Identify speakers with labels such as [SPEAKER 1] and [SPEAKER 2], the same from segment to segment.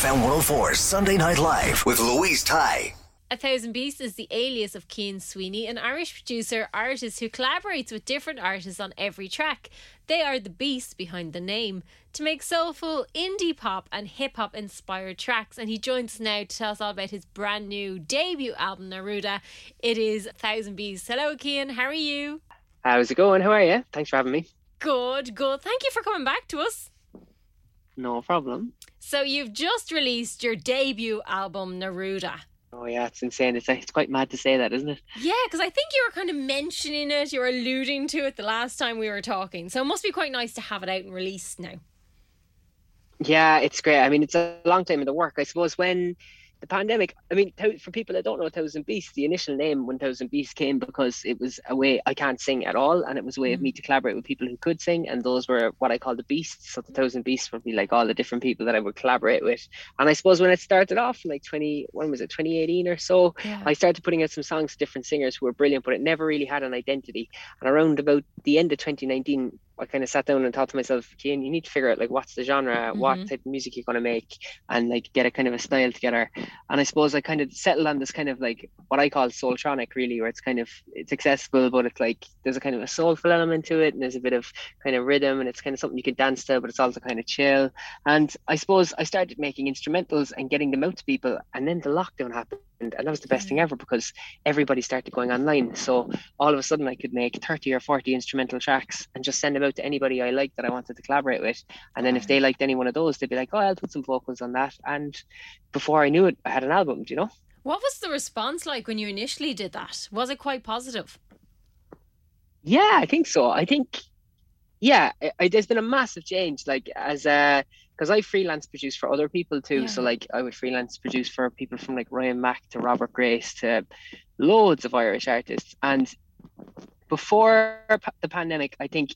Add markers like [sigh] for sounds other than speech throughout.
[SPEAKER 1] FM 104 Sunday Night Live with Louise Ty.
[SPEAKER 2] A Thousand Beasts is the alias of Cian Sweeney, an Irish producer artist who collaborates with different artists on every track. They are the beasts behind the name to make soulful indie pop and hip hop inspired tracks. And he joins us now to tell us all about his brand new debut album, Neruda. It is a Thousand Beasts. Hello, Cian. How are you?
[SPEAKER 3] How's it going? How are you? Thanks for having me.
[SPEAKER 2] Good, good. Thank you for coming back to us.
[SPEAKER 3] No problem.
[SPEAKER 2] So, you've just released your debut album, Neruda.
[SPEAKER 3] Oh yeah, it's insane. It's it's quite mad to say that, isn't it?
[SPEAKER 2] Yeah, because I think you were kind of mentioning it, you were alluding to it the last time we were talking. So it must be quite nice to have it out and released now.
[SPEAKER 3] Yeah, it's great. I mean, it's a long time in the work. I suppose when the pandemic, I mean, for people that don't know Thousand Beasts, the initial name when Thousand Beasts came because it was a way I can't sing at all, and it was a way of me mm-hmm. to collaborate with people who could sing, and those were what I call the beasts. So the Thousand Beasts would be like all the different people that I would collaborate with. And I suppose when it started off, like twenty, when was it, twenty eighteen or so,
[SPEAKER 2] Yeah.
[SPEAKER 3] I started putting out some songs to different singers who were brilliant, but it never really had an identity. And around about the end of twenty nineteen. I kind of sat down and thought to myself, Cian, you need to figure out like what's the genre, what
[SPEAKER 2] Mhm.
[SPEAKER 3] type of music you're gonna make, and like get a kind of a style together. And I suppose I kind of settled on this kind of like what I call soultronic, really, where it's kind of it's accessible, but it's like there's a kind of a soulful element to it, and there's a bit of kind of rhythm, and it's kind of something you can dance to, but it's also kind of chill. And I suppose I started making instrumentals and getting them out to people, and then the lockdown happened, and that was the best thing mm. ever because everybody started going online. So all of a sudden, I could make 30 or 40 instrumental tracks and just send them out to anybody I liked that I wanted to collaborate with. And then if they liked any one of those, they'd be like, "Oh, I'll put some vocals on that." And before I knew it, I had an album. Do you know?
[SPEAKER 2] What was the response like when you initially did that? Was it quite positive?
[SPEAKER 3] Yeah, I think so. I think, yeah, I, I, there's been a massive change. Like as uh, a, because I freelance produce for other people too. So like I would freelance produce for people from like Ryan Mack to Robert Grace to loads of Irish artists. And before the pandemic, I think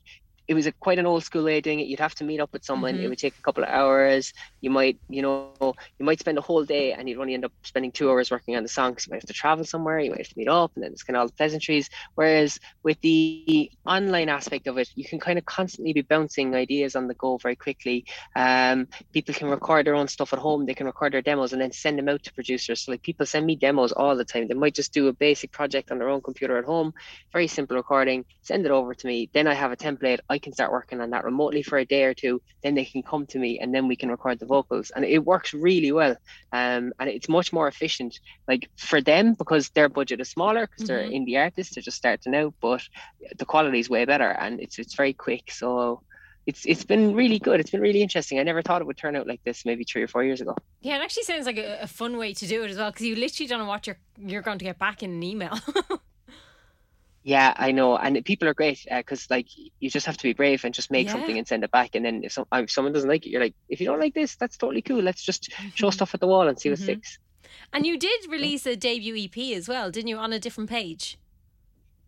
[SPEAKER 3] it was a quite an old school way of doing it. You'd have to meet up with someone.
[SPEAKER 2] Mhm.
[SPEAKER 3] It would take a couple of hours. You might, you know, you might spend a whole day and you'd only end up spending two hours working on the song because you might have to travel somewhere. You might have to meet up, and then it's kind of all the pleasantries. Whereas with the online aspect of it, you can kind of constantly be bouncing ideas on the go very quickly. Um, people can record their own stuff at home. They can record their demos and then send them out to producers. So like people send me demos all the time. They might just do a basic project on their own computer at home, very simple recording, send it over to me. Then I have a template. I can start working on that remotely for a day or two. Then they can come to me and then we can record the vocals. And it works really well. Um, and it's much more efficient, like for them because their budget is smaller because they're
[SPEAKER 2] Mhm.
[SPEAKER 3] indie artists. They're just starting out, but the quality is way better and it's it's very quick. So it's it's been really good. It's been really interesting. I never thought it would turn out like this maybe three or four years ago.
[SPEAKER 2] Yeah, it actually sounds like a, a fun way to do it as well because you literally don't know what you're you're going to get back in an email. [laughs]
[SPEAKER 3] Yeah, I know, and people are great uh, because like you just have to be brave and just make
[SPEAKER 2] Yeah.
[SPEAKER 3] something and send it back. And then if, some, if someone doesn't like it, you're like, if you don't like this, that's totally cool. Let's just show mm-hmm. stuff at the wall and see what
[SPEAKER 2] Mhm.
[SPEAKER 3] sticks.
[SPEAKER 2] and you did release a debut EP as well, didn't you? On a different page.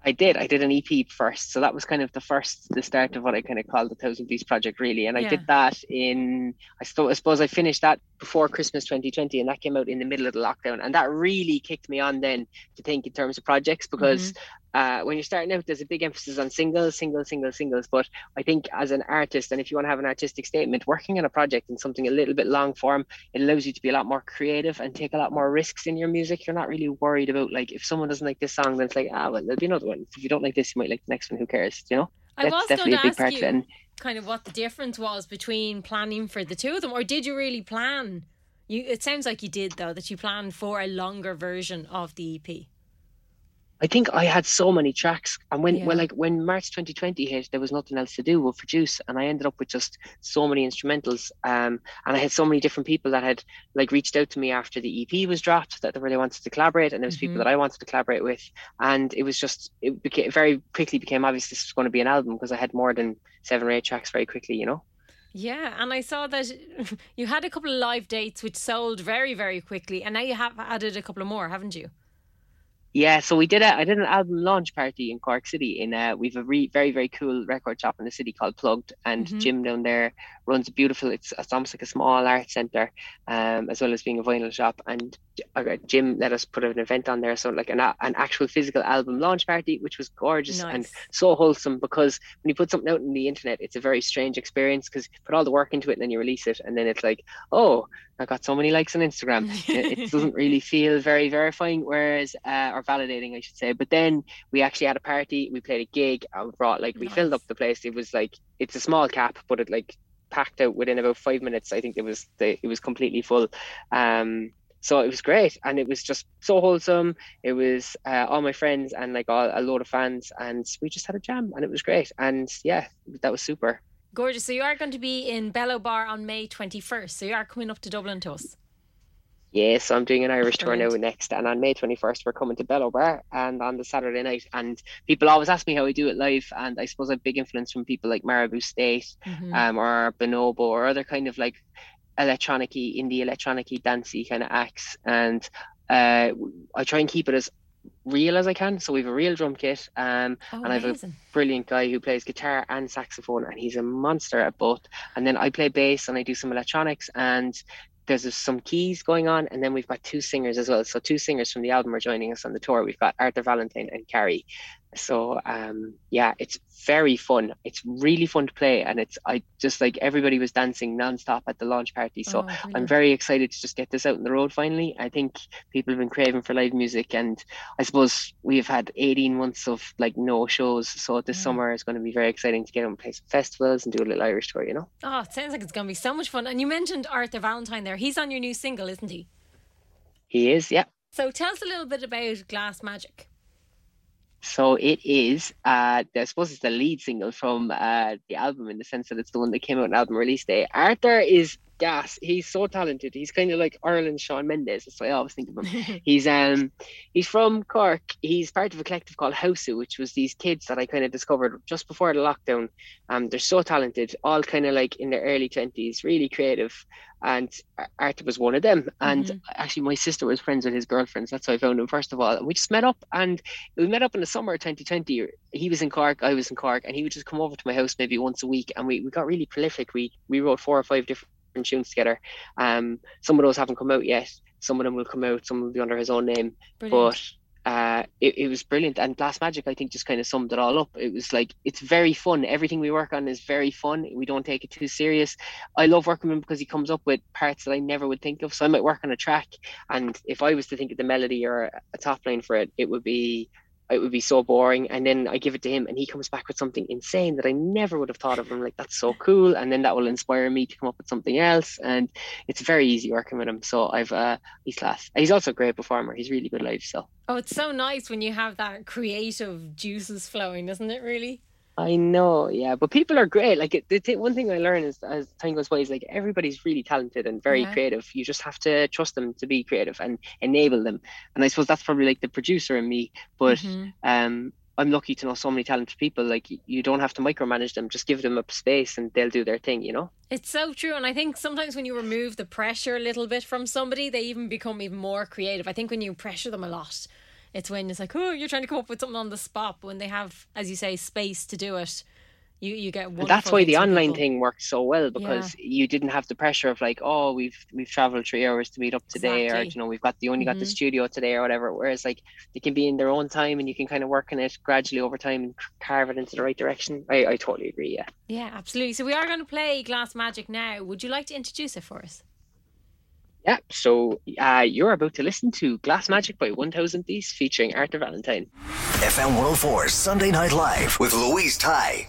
[SPEAKER 3] I did. I did an EP first, so that was kind of the first, the start of what I kind of called the Thousand Piece Project, really. And I
[SPEAKER 2] Yeah.
[SPEAKER 3] did that in, I, st- I suppose I finished that before Christmas 2020, and that came out in the middle of the lockdown, and that really kicked me on then to think in terms of projects because. Mm-hmm. Uh, when you're starting out, there's a big emphasis on singles, singles, singles, singles. But I think as an artist, and if you want to have an artistic statement, working on a project and something a little bit long form, it allows you to be a lot more creative and take a lot more risks in your music. You're not really worried about like if someone doesn't like this song, then it's like ah well there'll be another one. If you don't like this, you might like the next one. Who cares? You know,
[SPEAKER 2] I was
[SPEAKER 3] that's definitely a big part
[SPEAKER 2] you.
[SPEAKER 3] of it. And
[SPEAKER 2] kind of what the difference was between planning for the two of them, or did you really plan? You it sounds like you did though that you planned for a longer version of the EP.
[SPEAKER 3] I think I had so many tracks, and when
[SPEAKER 2] Yeah.
[SPEAKER 3] well, like when March 2020 hit, there was nothing else to do but produce, and I ended up with just so many instrumentals. Um, and I had so many different people that had like reached out to me after the EP was dropped that they really wanted to collaborate, and there was
[SPEAKER 2] Mhm.
[SPEAKER 3] people that I wanted to collaborate with, and it was just it became very quickly became obvious this was going to be an album because I had more than seven or eight tracks very quickly, you know.
[SPEAKER 2] Yeah, and I saw that [laughs] you had a couple of live dates which sold very, very quickly, and now you have added a couple of more, haven't you?
[SPEAKER 3] Yeah, so we did a I did an album launch party in Cork City. In uh, we've a re, very very cool record shop in the city called Plugd, and
[SPEAKER 2] Mhm.
[SPEAKER 3] Jim down there runs a beautiful. It's it's almost like a small art center, um, as well as being a vinyl shop. And J- uh, Jim let us put an event on there, so like an an actual physical album launch party, which was gorgeous and so wholesome. Because when you put something out on the internet, it's a very strange experience because you put all the work into it and then you release it, and then it's like, oh, I got so many likes on Instagram. it, it [laughs] doesn't really feel very verifying, whereas uh, or validating, I should say. But then we actually had a party, we played a gig, and brought like we filled up the place. It was like it's a small cap, but it like packed out within about five minutes. I think it was the it was completely full. Um, so it was great, and it was just so wholesome. It was uh, all my friends and like all, a load of fans, and we just had a jam, and it was great. And yeah, that was super.
[SPEAKER 2] Gorgeous. So you are going to be in Bello Bar on May 21st. So you are coming up to Dublin to us.
[SPEAKER 3] Yeah, so I'm doing an Irish tour now next, and on May 21st we're coming to Bello Bar, and on the Saturday night. And people always ask me how I do it live, and I suppose I have big influence from people like Maribou State,
[SPEAKER 2] Mhm.
[SPEAKER 3] um, or Bonobo, or other kind of like electronic-y, indie electronic-y, dancey kind of acts. And uh, I try and keep it as real as I can. So we have a real drum kit, um,
[SPEAKER 2] Oh,
[SPEAKER 3] and I have a brilliant guy who plays guitar and saxophone, and he's a monster at both. And then I play bass and I do some electronics, and there's some keys going on, and then we've got two singers as well. So two singers from the album are joining us on the tour. We've got Arthur Valentine and Carrie. So um, yeah, it's very fun. It's really fun to play, and it's I just like everybody was dancing nonstop at the launch party. So
[SPEAKER 2] Oh,
[SPEAKER 3] I'm very excited to just get this out on the road finally. I think people have been craving for live music, and I suppose we've had 18 months of like no shows. So this
[SPEAKER 2] Mm.
[SPEAKER 3] summer is going to be very exciting to get out and play some festivals and do a little Irish tour, you know?
[SPEAKER 2] Oh, it sounds like it's going to be so much fun. And you mentioned Arthur Valentine there. He's on your new single, isn't he?
[SPEAKER 3] He is, yeah.
[SPEAKER 2] So tell us a little bit about Glass Magic.
[SPEAKER 3] So it is, uh, I suppose it's the lead single from uh, the album in the sense that it's the one that came out on album release day. Arthur is gas. He's so talented. He's kind of like Ireland's Shawn Mendes. That's what I always think of him. [laughs] he's um he's from Cork. He's part of a collective called Houseu, which was these kids that I kind of discovered just before the lockdown. Um, they're so talented, all kind of like in their early twenties, really creative. And Ar- Arthur was one of them. And
[SPEAKER 2] Mhm.
[SPEAKER 3] actually, my sister was friends with his girlfriends. That's how I found him first of all. And we just met up, and we met up in the summer of 2020. He was in Cork, I was in Cork, and he would just come over to my house maybe once a week, and we, we got really prolific. We we wrote four or five different tunes together. Um, some of those haven't come out yet. Some of them will come out. Some will be under his own name.
[SPEAKER 2] Brilliant.
[SPEAKER 3] But uh, it, it was brilliant. And Glass Magic, I think, just kind of summed it all up. It was like it's very fun. Everything we work on is very fun. We don't take it too serious. I love working with him because he comes up with parts that I never would think of. So I might work on a track, and if I was to think of the melody or a top line for it, it would be it would be so boring. And then I give it to him, and he comes back with something insane that I never would have thought of. I'm like, that's so cool. And then that will inspire me to come up with something else. And it's very easy working with him. So I've uh, he's class. He's also a great performer. He's really good live. So
[SPEAKER 2] Oh, it's so nice when you have that creative juices flowing, isn't it? Really?
[SPEAKER 3] I know, yeah. But people are great. Like the th- one thing I learn is as time goes by is like everybody's really talented and very
[SPEAKER 2] Yeah.
[SPEAKER 3] creative. You just have to trust them to be creative and enable them. And I suppose that's probably like the producer in me. But
[SPEAKER 2] Mhm.
[SPEAKER 3] um I'm lucky to know so many talented people. Like you don't have to micromanage them. Just give them a space and they'll do their thing. You know.
[SPEAKER 2] It's so true. And I think sometimes when you remove the pressure a little bit from somebody, they even become even more creative. I think when you pressure them a lot, it's when it's like, oh, you're trying to come up with something on the spot. But when they have, as you say, space to do it, you, you get
[SPEAKER 3] And that's why the online
[SPEAKER 2] people.
[SPEAKER 3] thing worked so well because you didn't have the pressure of like, oh, we've we've traveled three hours to meet up today, or you know, we've got the only got the
[SPEAKER 2] Mhm.
[SPEAKER 3] studio today or whatever. Whereas like they can be in their own time and you can kind of work on it gradually over time and carve it into the right direction. I, I totally agree. Yeah.
[SPEAKER 2] Yeah, absolutely. So we are going to play Glass Magic now. Would you like to introduce it for us?
[SPEAKER 3] Yeah. So uh, you're about to listen to Glass Magic by 1000 Thieves featuring Arthur Valentine.
[SPEAKER 1] FM 104 Sunday Night Live with Louise Ty.